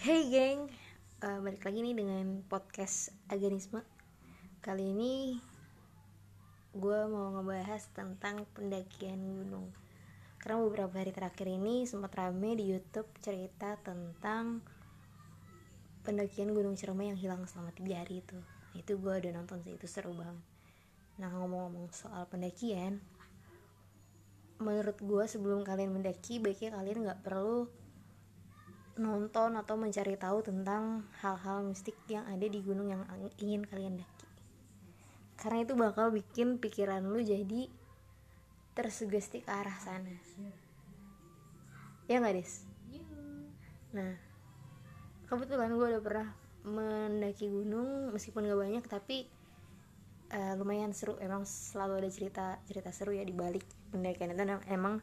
Hey geng, uh, balik lagi nih dengan podcast Aganisme Kali ini gue mau ngebahas tentang pendakian gunung. Karena beberapa hari terakhir ini sempat rame di Youtube cerita tentang pendakian gunung Ciremai yang hilang selama tiga hari itu. Itu gue udah nonton sih, itu seru banget. Nah ngomong-ngomong soal pendakian Menurut gue sebelum kalian mendaki baiknya kalian gak perlu nonton atau mencari tahu tentang hal-hal mistik yang ada di gunung yang ingin kalian daki. Karena itu bakal bikin pikiran lu jadi tersugesti ke arah sana. Ya nggak des? Nah kebetulan gue udah pernah mendaki gunung meskipun gak banyak tapi uh, lumayan seru. Emang selalu ada cerita cerita seru ya di balik pendakian itu. Emang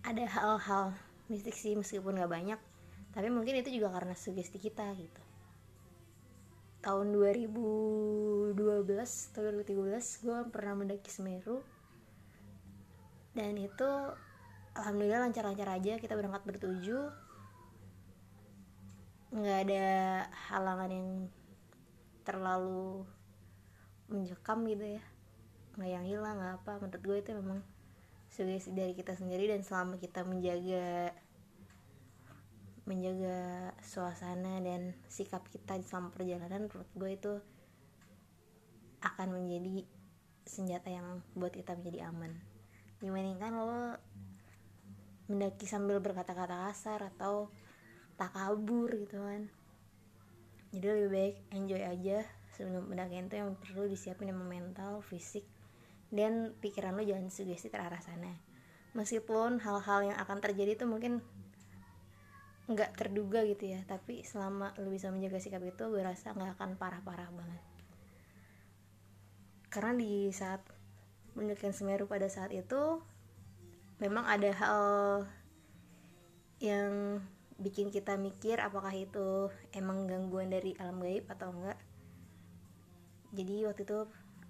ada hal-hal mistik sih meskipun gak banyak tapi mungkin itu juga karena sugesti kita gitu. Tahun 2012 atau 2013 gue pernah mendaki Semeru. Dan itu alhamdulillah lancar-lancar aja kita berangkat bertujuh nggak ada halangan yang terlalu mencekam gitu ya. Nggak yang hilang nggak apa. Menurut gue itu memang sugesti dari kita sendiri dan selama kita menjaga menjaga suasana dan sikap kita selama perjalanan menurut gue itu akan menjadi senjata yang buat kita menjadi aman. Dibandingkan lo mendaki sambil berkata-kata kasar atau tak kabur gitu kan. Jadi lebih baik enjoy aja sebelum pendakian itu yang perlu disiapin yang mental fisik dan pikiran lo jangan sugesti terarah sana. Meskipun hal-hal yang akan terjadi itu mungkin nggak terduga gitu ya. Tapi selama lu bisa menjaga sikap itu gue rasa nggak akan parah-parah banget. Karena di saat mendekat Semeru pada saat itu memang ada hal yang bikin kita mikir apakah itu emang gangguan dari alam gaib atau enggak. Jadi waktu itu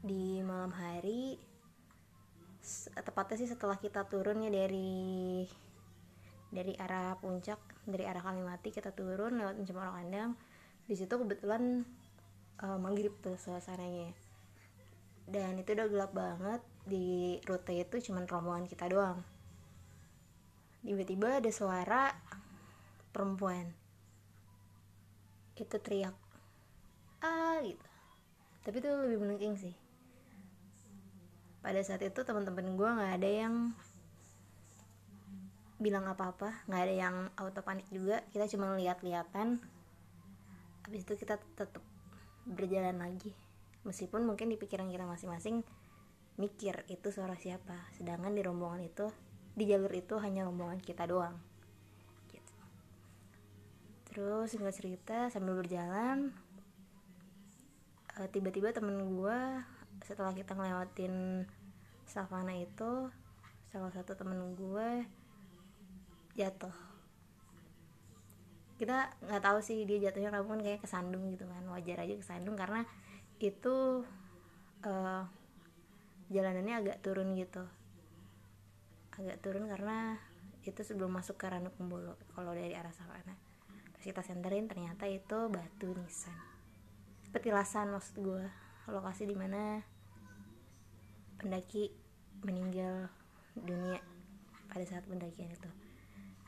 di malam hari tepatnya sih setelah kita turunnya dari dari arah puncak dari arah Kalimati kita turun lewat Cemoro Kandang di situ kebetulan uh, maghrib tuh suasananya. Dan itu udah gelap banget di rute itu cuman rombongan kita doang. Tiba-tiba ada suara perempuan. Itu teriak ah gitu. Tapi itu lebih menengking sih. Pada saat itu teman-teman gue nggak ada yang bilang apa-apa nggak ada yang auto panik juga. Kita cuma lihat-lihatan. Habis itu kita tetap berjalan lagi. Meskipun mungkin di pikiran kita masing-masing mikir itu suara siapa. Sedangkan di rombongan itu di jalur itu hanya rombongan kita doang. Gitu. terus singkat cerita sambil berjalan eh, tiba-tiba temen gue setelah kita ngelewatin savana itu salah satu temen gue jatuh. Kita nggak tahu sih dia jatuhnya namun kayak kesandung gitu kan. Wajar aja kesandung karena itu uh, jalanannya agak turun gitu. Agak turun karena itu sebelum masuk ke Ranu Kumbolo kalau dari arah sana terus kita senterin ternyata itu batu nisan. Petilasan maksud gue lokasi di mana pendaki meninggal dunia pada saat pendakian itu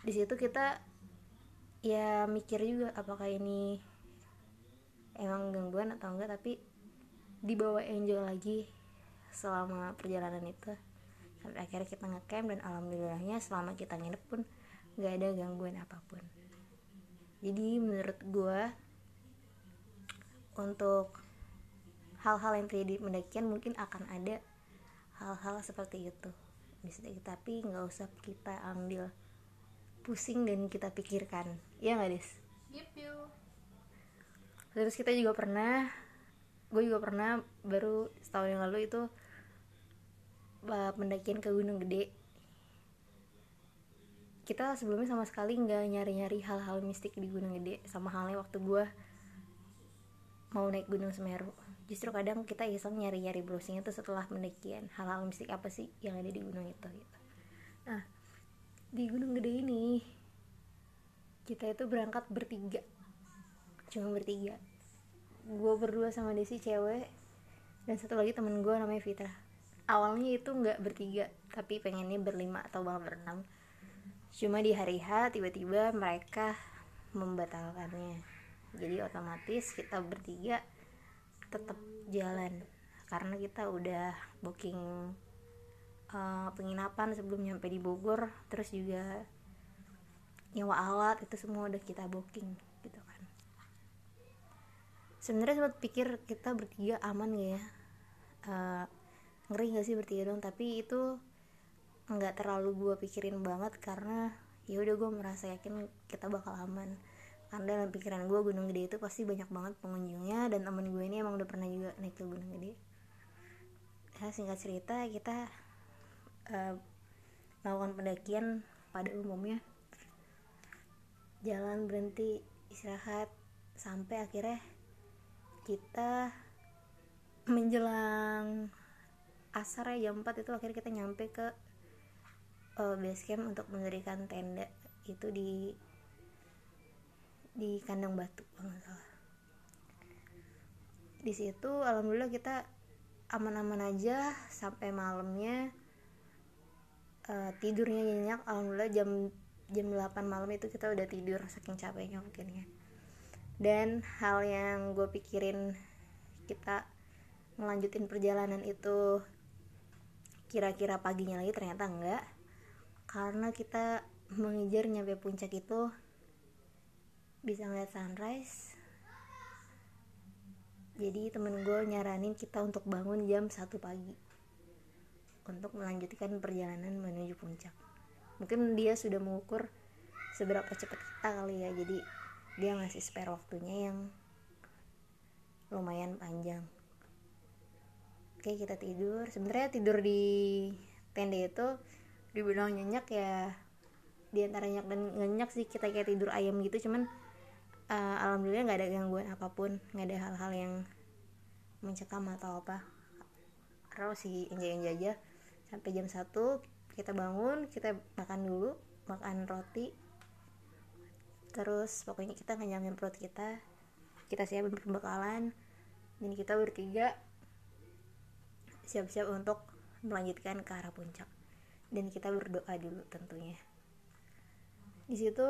di situ kita ya mikir juga apakah ini emang gangguan atau enggak tapi dibawa enjoy lagi selama perjalanan itu. Sampai akhirnya kita ngecamp dan alhamdulillahnya selama kita nginep pun nggak ada gangguan apa pun. Jadi menurut gue untuk hal-hal yang terjadi pendakian mungkin akan ada hal-hal seperti itu. Bisa tapi nggak usah kita ambil pusing dan kita pikirkan. Ya nggak des? Yep, terus kita juga pernah gue juga pernah baru setahun yang lalu itu pendakian ke Gunung Gede. Kita sebelumnya sama sekali nggak nyari-nyari hal-hal mistik di Gunung Gede sama halnya waktu gue mau naik Gunung Semeru. Justru kadang kita iseng nyari-nyari browsing itu setelah pendakian. Hal-hal mistik apa sih yang ada di gunung itu gitu. Nah di Gunung Gede ini kita itu berangkat bertiga. Cuma bertiga. Gue berdua sama Desi cewek dan satu lagi temen gue namanya Fitra. Awalnya itu nggak bertiga tapi pengennya berlima atau bahkan berenam. Cuma di hari H tiba-tiba mereka membatalkannya. Jadi otomatis kita bertiga tetap jalan. Karena kita udah booking uh, penginapan sebelum nyampe di Bogor terus juga nyewa alat itu semua udah kita booking gitu kan. Sebenarnya sempat pikir kita bertiga aman gak ya? Uh, ngeri gak sih bertiga dong tapi itu nggak terlalu gue pikirin banget karena ya udah gue merasa yakin kita bakal aman. Karena dalam pikiran gue Gunung Gede itu pasti banyak banget pengunjungnya dan temen gue ini emang udah pernah juga naik ke Gunung Gede. Ya singkat cerita kita uh, melakukan pendakian pada umumnya. Jalan berhenti istirahat sampai akhirnya kita menjelang asar ya jam 4 itu akhirnya kita nyampe ke uh, base camp untuk mendirikan tenda itu di di kandang batu kalau salah. Di situ alhamdulillah kita aman-aman aja sampai malamnya uh, tidurnya nyenyak alhamdulillah jam jam 8 malam itu kita udah tidur saking capeknya mungkin ya dan hal yang gue pikirin kita melanjutin perjalanan itu kira-kira paginya lagi ternyata enggak. Karena kita mengejar nyampe puncak itu bisa ngeliat sunrise. Jadi temen gue nyaranin kita untuk bangun jam 1 pagi untuk melanjutkan perjalanan menuju puncak. Mungkin dia sudah mengukur seberapa cepat kita kali ya jadi dia ngasih spare waktunya yang lumayan panjang. Oke kita tidur. Sebenarnya tidur di tenda itu dibilang nyenyak ya di antara nyenyak dan nyenyak sih kita kayak tidur ayam gitu. Cuman uh, alhamdulillah nggak ada gangguan apa pun nggak ada hal-hal yang mencekam atau apa. Terus si enjoy aja sampai jam 1 kita bangun kita makan dulu makan roti. Terus pokoknya kita ngenyangin perut kita. Kita siapin perbekalan dan kita bertiga siap-siap untuk melanjutkan ke arah puncak. Dan kita berdoa dulu tentunya. Di situ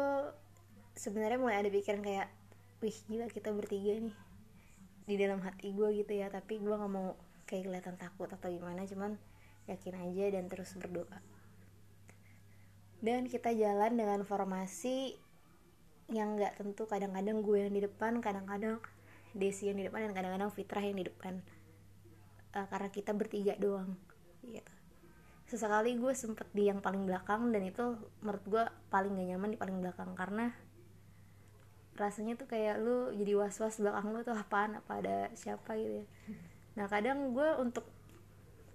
sebenarnya mulai ada pikiran kayak wih gila kita bertiga nih. Di dalam hati gue gitu ya tapi gue nggak mau kayak kelihatan takut atau gimana cuman yakin aja dan terus berdoa. Dan kita jalan dengan formasi yang nggak tentu kadang-kadang gue yang di depan kadang-kadang Desi yang di depan dan kadang-kadang Fitrah yang di depan. Uh, karena kita bertiga doang gitu. Sesekali gue sempet di yang paling belakang dan itu menurut gue paling gak nyaman di paling belakang. Karena rasanya tuh kayak lu jadi was-was belakang lu tuh apaan apa ada siapa gitu ya. Nah kadang gue untuk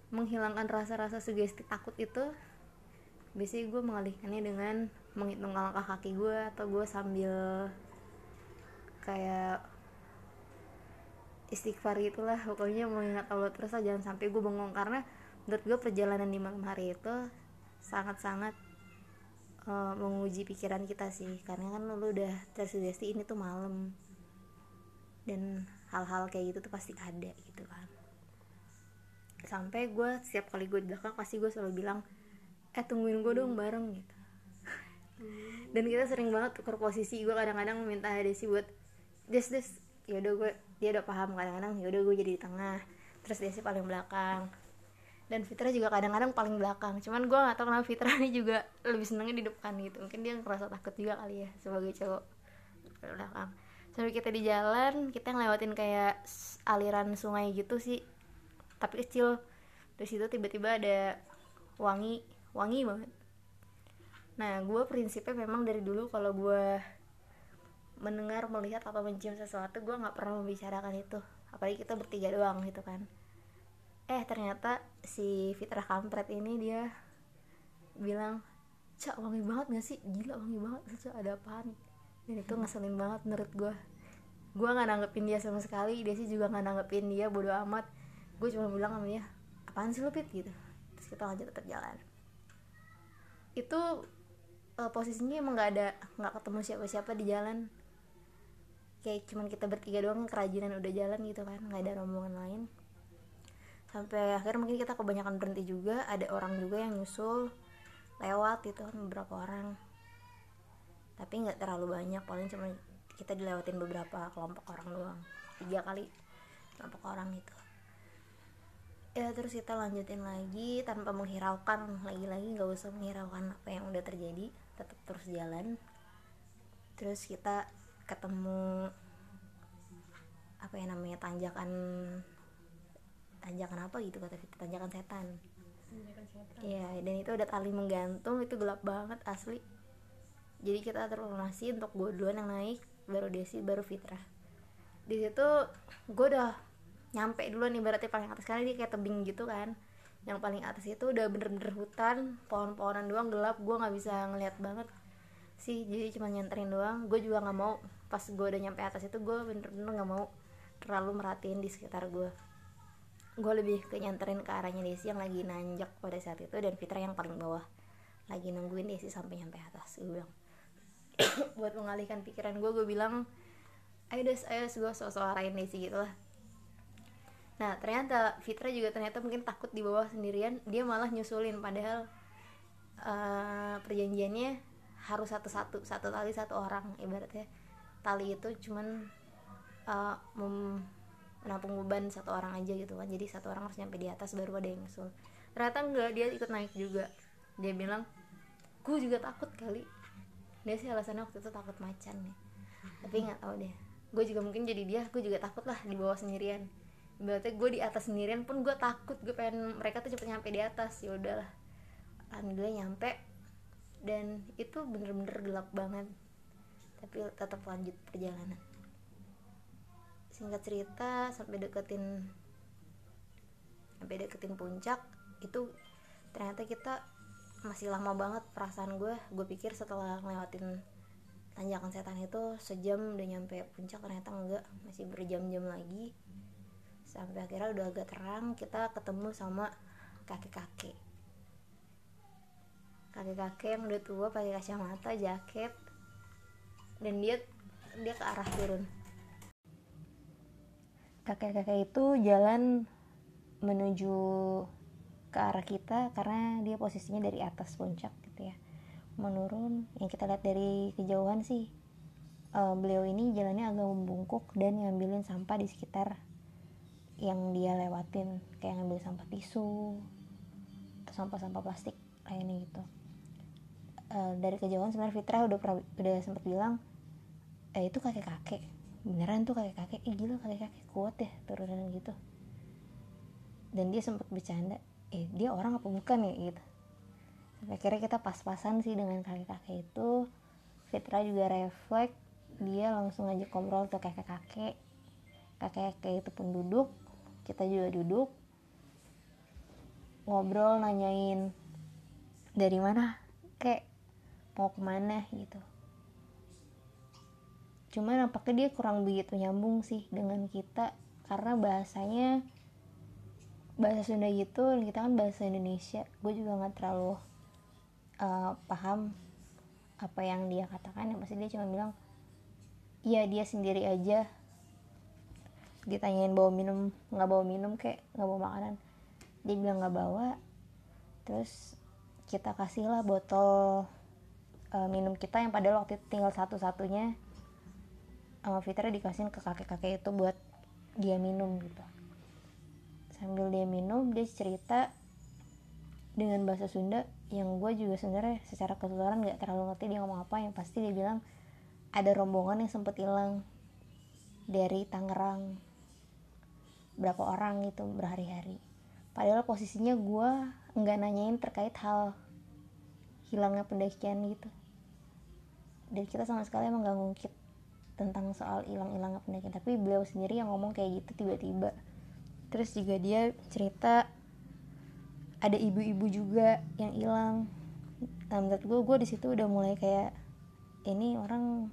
menghilangkan rasa-rasa sugesti takut itu biasanya gue mengalihkannya dengan menghitung langkah kaki gue atau gue sambil kayak istighfar gitulah pokoknya mengingat Allah terus aja jangan sampai gue bengong. Karena menurut gue perjalanan di malam hari itu sangat-sangat uh, menguji pikiran kita sih. Karena kan lu udah tersugesti ini tuh malam dan hal-hal kayak gitu tuh pasti ada gitu kan sampai gue setiap kali gue di belakang pasti gue selalu bilang eh tungguin gue dong bareng gitu. Dan kita sering banget tuker posisi gue kadang-kadang minta Desi buat des des. Yaudah gue dia udah paham kadang-kadang yaudah gue jadi di tengah. Terus Desi paling belakang. Dan Fitra juga kadang-kadang paling belakang. Cuman gue gak tau kenapa Fitra ini juga lebih senengnya di depan gitu. Mungkin dia ngerasa takut juga kali ya sebagai cowok belakang. Sampai kita di jalan kita ngelewatin kayak aliran sungai gitu sih tapi kecil. Terus itu tiba-tiba ada wangi wangi banget. Nah gue prinsipnya memang dari dulu kalau gue mendengar melihat atau mencium sesuatu gue nggak pernah membicarakan itu. Apalagi kita bertiga doang gitu kan. Eh ternyata si Fitrah kampret ini dia bilang cak wangi banget gak sih? Gila wangi banget cak ada apaan? Dan itu ngeselin banget menurut gue gue nggak nanggepin dia sama sekali dia sih juga nggak nanggepin dia bodo amat gue cuma bilang sama dia apaan sih lu pit? Gitu. Terus kita lanjut tetap jalan. Itu uh, posisinya emang nggak ada nggak ketemu siapa-siapa di jalan. Kayak cuman kita bertiga doang kerajinan udah jalan gitu kan nggak ada rombongan lain. Sampai akhirnya mungkin kita kebanyakan berhenti juga ada orang juga yang nyusul lewat gitu kan beberapa orang. Tapi nggak terlalu banyak paling cuma kita dilewatin beberapa kelompok orang doang. Tiga kali kelompok orang gitu ya terus kita lanjutin lagi tanpa menghiraukan. Lagi-lagi nggak usah menghiraukan apa yang udah terjadi. Tetap terus jalan. Terus kita ketemu apa yang namanya tanjakan tanjakan apa gitu kata Fitri tanjakan setan. Iya, dan itu ada tali menggantung, itu gelap banget asli. Jadi kita terkonfirmasi untuk gue duluan yang naik, baru Desi, baru Fitra. Di situ gue udah nyampe duluan nih berarti paling atas karena dia kayak tebing gitu kan. Yang paling atas itu udah bener-bener hutan, pohon-pohonan doang gelap, gue nggak bisa ngeliat banget sih. Jadi cuma nyenterin doang. Gue juga nggak mau pas gue udah nyampe atas itu gue bener-bener nggak mau terlalu merhatiin di sekitar gue gue lebih ke nyanterin ke arahnya Desi yang lagi nanjak pada saat itu dan Fitra yang paling bawah lagi nungguin Desi sampai nyampe atas gue bilang buat mengalihkan pikiran gue gue bilang ayo des ayo gue sosok arahin Desi gitu lah nah ternyata Fitra juga ternyata mungkin takut di bawah sendirian dia malah nyusulin padahal uh, perjanjiannya harus satu-satu satu tali satu orang ibaratnya. Tali itu cuman uh, mem menampung beban satu orang aja gitu kan jadi satu orang harus nyampe di atas baru ada yang nyusul. Ternyata enggak dia ikut naik juga. Dia bilang gue juga takut kali. Dia sih alasannya waktu itu takut macan nih. Tapi nggak tahu deh. Gue juga mungkin jadi dia gue juga takut lah di bawah sendirian berarti gue di atas sendirian pun gue takut gue pengen mereka tuh cepet nyampe di atas. Ya udahlah. Alhamdulillah nyampe. Dan itu bener-bener gelap banget. Tapi tetap lanjut perjalanan. Singkat cerita sampai deketin sampai deketin puncak itu ternyata kita masih lama banget perasaan gue gue pikir setelah ngelewatin tanjakan setan itu sejam udah nyampe puncak ternyata enggak. Masih berjam-jam lagi sampai akhirnya udah agak terang kita ketemu sama kakek-kakek. Kakek-kakek yang udah tua pakai kacamata jaket dan dia dia ke arah turun. Kakek-kakek itu jalan menuju ke arah kita karena dia posisinya dari atas puncak gitu ya. Menurun yang kita lihat dari kejauhan sih uh, beliau ini jalannya agak membungkuk dan ngambilin sampah di sekitar yang dia lewatin kayak ngambil sampah tisu sampah-sampah plastik lainnya gitu. Uh, dari kejauhan sebenarnya Fitra udah pernah, udah sempat bilang eh itu kakek-kakek. Beneran tuh kakek kakek eh gila kakek kakek kuat ya turunan gitu. Dan dia sempat bercanda eh dia orang apa bukan ya? Gitu. Akhirnya kita pas-pasan sih dengan kakek kakek itu. Fitra juga refleks dia langsung aja ngobrol ke kakek kakek kakek kakek itu pun duduk kita juga duduk ngobrol nanyain dari mana? Kayak mau ke mana? gitu. Cuman nampaknya dia kurang begitu nyambung sih dengan kita karena bahasanya bahasa Sunda gitu dan kita kan bahasa Indonesia. Gue juga nggak terlalu uh, paham apa yang dia katakan. Yang pasti dia cuma bilang iya dia sendiri aja ditanyain bawa minum nggak bawa minum kayak nggak bawa makanan. Dia bilang nggak bawa terus kita kasihlah botol uh, minum kita yang padahal waktu itu tinggal satu-satunya sama Fitra dikasihin ke kakek-kakek itu buat dia minum gitu. Sambil dia minum dia cerita dengan bahasa Sunda yang gue juga sebenarnya secara keseluruhan nggak terlalu ngerti dia ngomong apa. Yang pasti dia bilang ada rombongan yang sempet hilang dari Tangerang berapa orang gitu berhari-hari. Padahal posisinya gue nggak nanyain terkait hal hilangnya pendakian gitu. Dan kita sama sekali emang gak ngungkit tentang soal hilang-hilang pendakian. Tapi beliau sendiri yang ngomong kayak gitu tiba-tiba. Terus juga dia cerita ada ibu-ibu juga yang hilang. Nah menurut gue gue di situ udah mulai kayak ini orang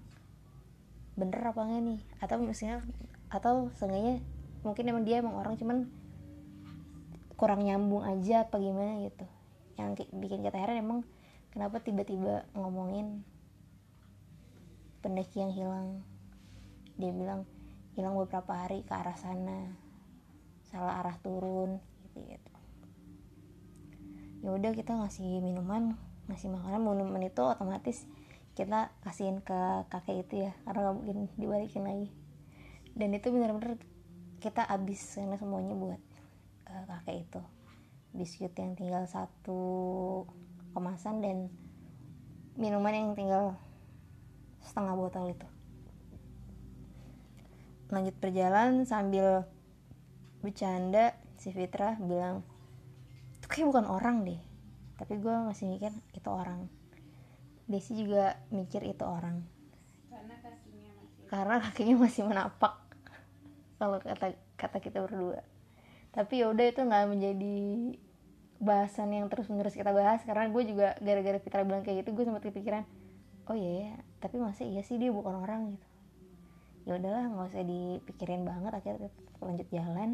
bener apa enggak nih? Atau misalnya atau seenggaknya mungkin emang dia emang orang cuman kurang nyambung aja apa gimana gitu. Yang bikin kita heran emang kenapa tiba-tiba ngomongin pendaki yang hilang. Dia bilang hilang beberapa hari ke arah sana salah arah turun gitu gitu. Ya udah kita ngasih minuman ngasih makanan minuman itu otomatis kita kasihin ke kakek itu ya karena nggak mungkin dibalikin lagi. Dan itu benar-benar kita habis karena semuanya buat uh, kakek itu. Biskuit yang tinggal satu kemasan dan minuman yang tinggal setengah botol itu. Lanjut berjalan sambil bercanda si Fitra bilang itu kayak bukan orang deh. Tapi gue masih mikir itu orang. Desi juga mikir itu orang. Karena kakinya masih karena kakinya masih menapak kalau kata kata kita berdua. Tapi yaudah itu nggak menjadi bahasan yang terus menerus kita bahas karena gue juga gara-gara Fitra bilang kayak gitu gue sempat kepikiran oh iya ya tapi masa iya sih dia bukan orang gitu? Ya udahlah nggak usah dipikirin banget akhirnya kita lanjut jalan.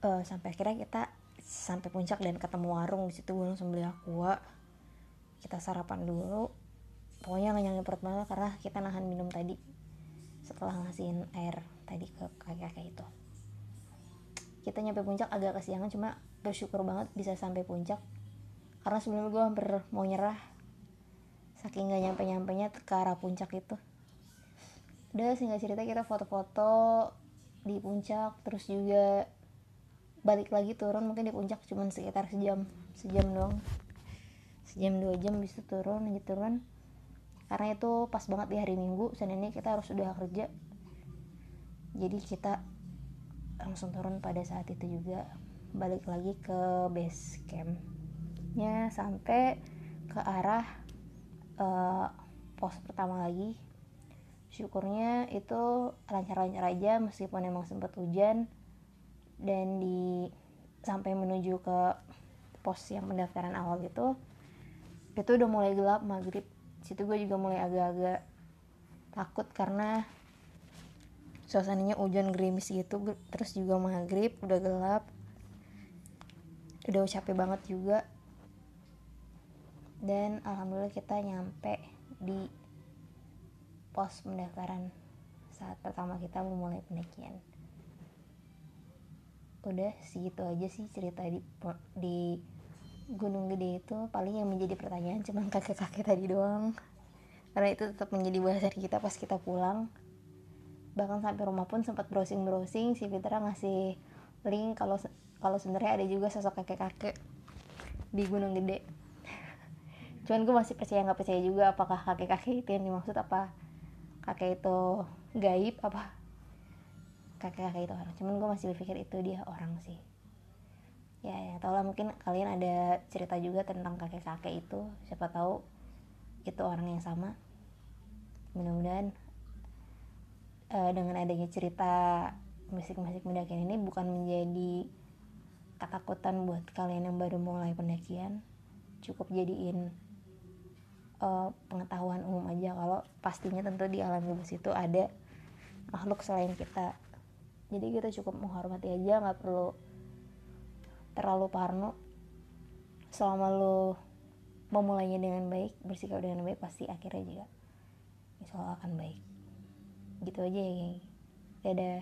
Uh, sampai akhirnya kita sampai puncak dan ketemu warung di situ gue langsung beli aqua. Kita sarapan dulu. Pokoknya nggak nyangin perut banget karena kita nahan minum tadi setelah ngasihin air tadi ke kakek-kakek itu. Kita nyampe puncak agak kesiangan cuma bersyukur banget bisa sampai puncak. Karena sebelumnya gue hampir mau nyerah saking gak nyampe nyampenya ke arah puncak itu. Udah sehingga cerita kita foto-foto di puncak terus juga balik lagi turun mungkin di puncak cuma sekitar sejam sejam doang. Sejam dua jam bisa turun lanjut turun karena itu pas banget di hari minggu senin ini kita harus sudah kerja. Jadi kita langsung turun pada saat itu juga. Balik lagi ke base campnya sampai ke arah uh, pos pertama lagi. Syukurnya itu lancar-lancar aja meskipun emang sempat hujan. Dan di sampai menuju ke pos yang pendaftaran awal itu itu udah mulai gelap maghrib situ gue juga mulai agak-agak takut karena suasananya hujan gerimis gitu terus juga maghrib udah gelap. Udah capek banget juga. Dan alhamdulillah kita nyampe di pos pendaftaran saat pertama kita memulai pendakian. Udah segitu aja sih cerita di di Gunung Gede itu paling yang menjadi pertanyaan cuman kakek-kakek tadi doang. Karena itu tetap menjadi bahasan kita pas kita pulang. Bahkan sampai rumah pun sempat browsing browsing si Fitra ngasih link kalau kalau sebenarnya ada juga sosok kakek-kakek di Gunung Gede. Cuman gue masih percaya nggak percaya juga apakah kakek-kakek itu yang dimaksud apa kakek itu gaib apa kakek-kakek itu orang. Cuman gue masih berpikir itu dia orang sih ya ya tau lah mungkin kalian ada cerita juga tentang kakek-kakek itu. Siapa tahu itu orang yang sama. Mudah-mudahan uh, dengan adanya cerita musik-musik pendakian ini bukan menjadi ketakutan buat kalian yang baru mulai pendakian. Cukup jadiin uh, pengetahuan umum aja kalau pastinya tentu di alam bebas itu ada makhluk selain kita. Jadi kita cukup menghormati aja nggak perlu terlalu parno selama lo memulainya dengan baik bersikap dengan baik pasti akhirnya juga insya Allah akan baik. Gitu aja ya dadah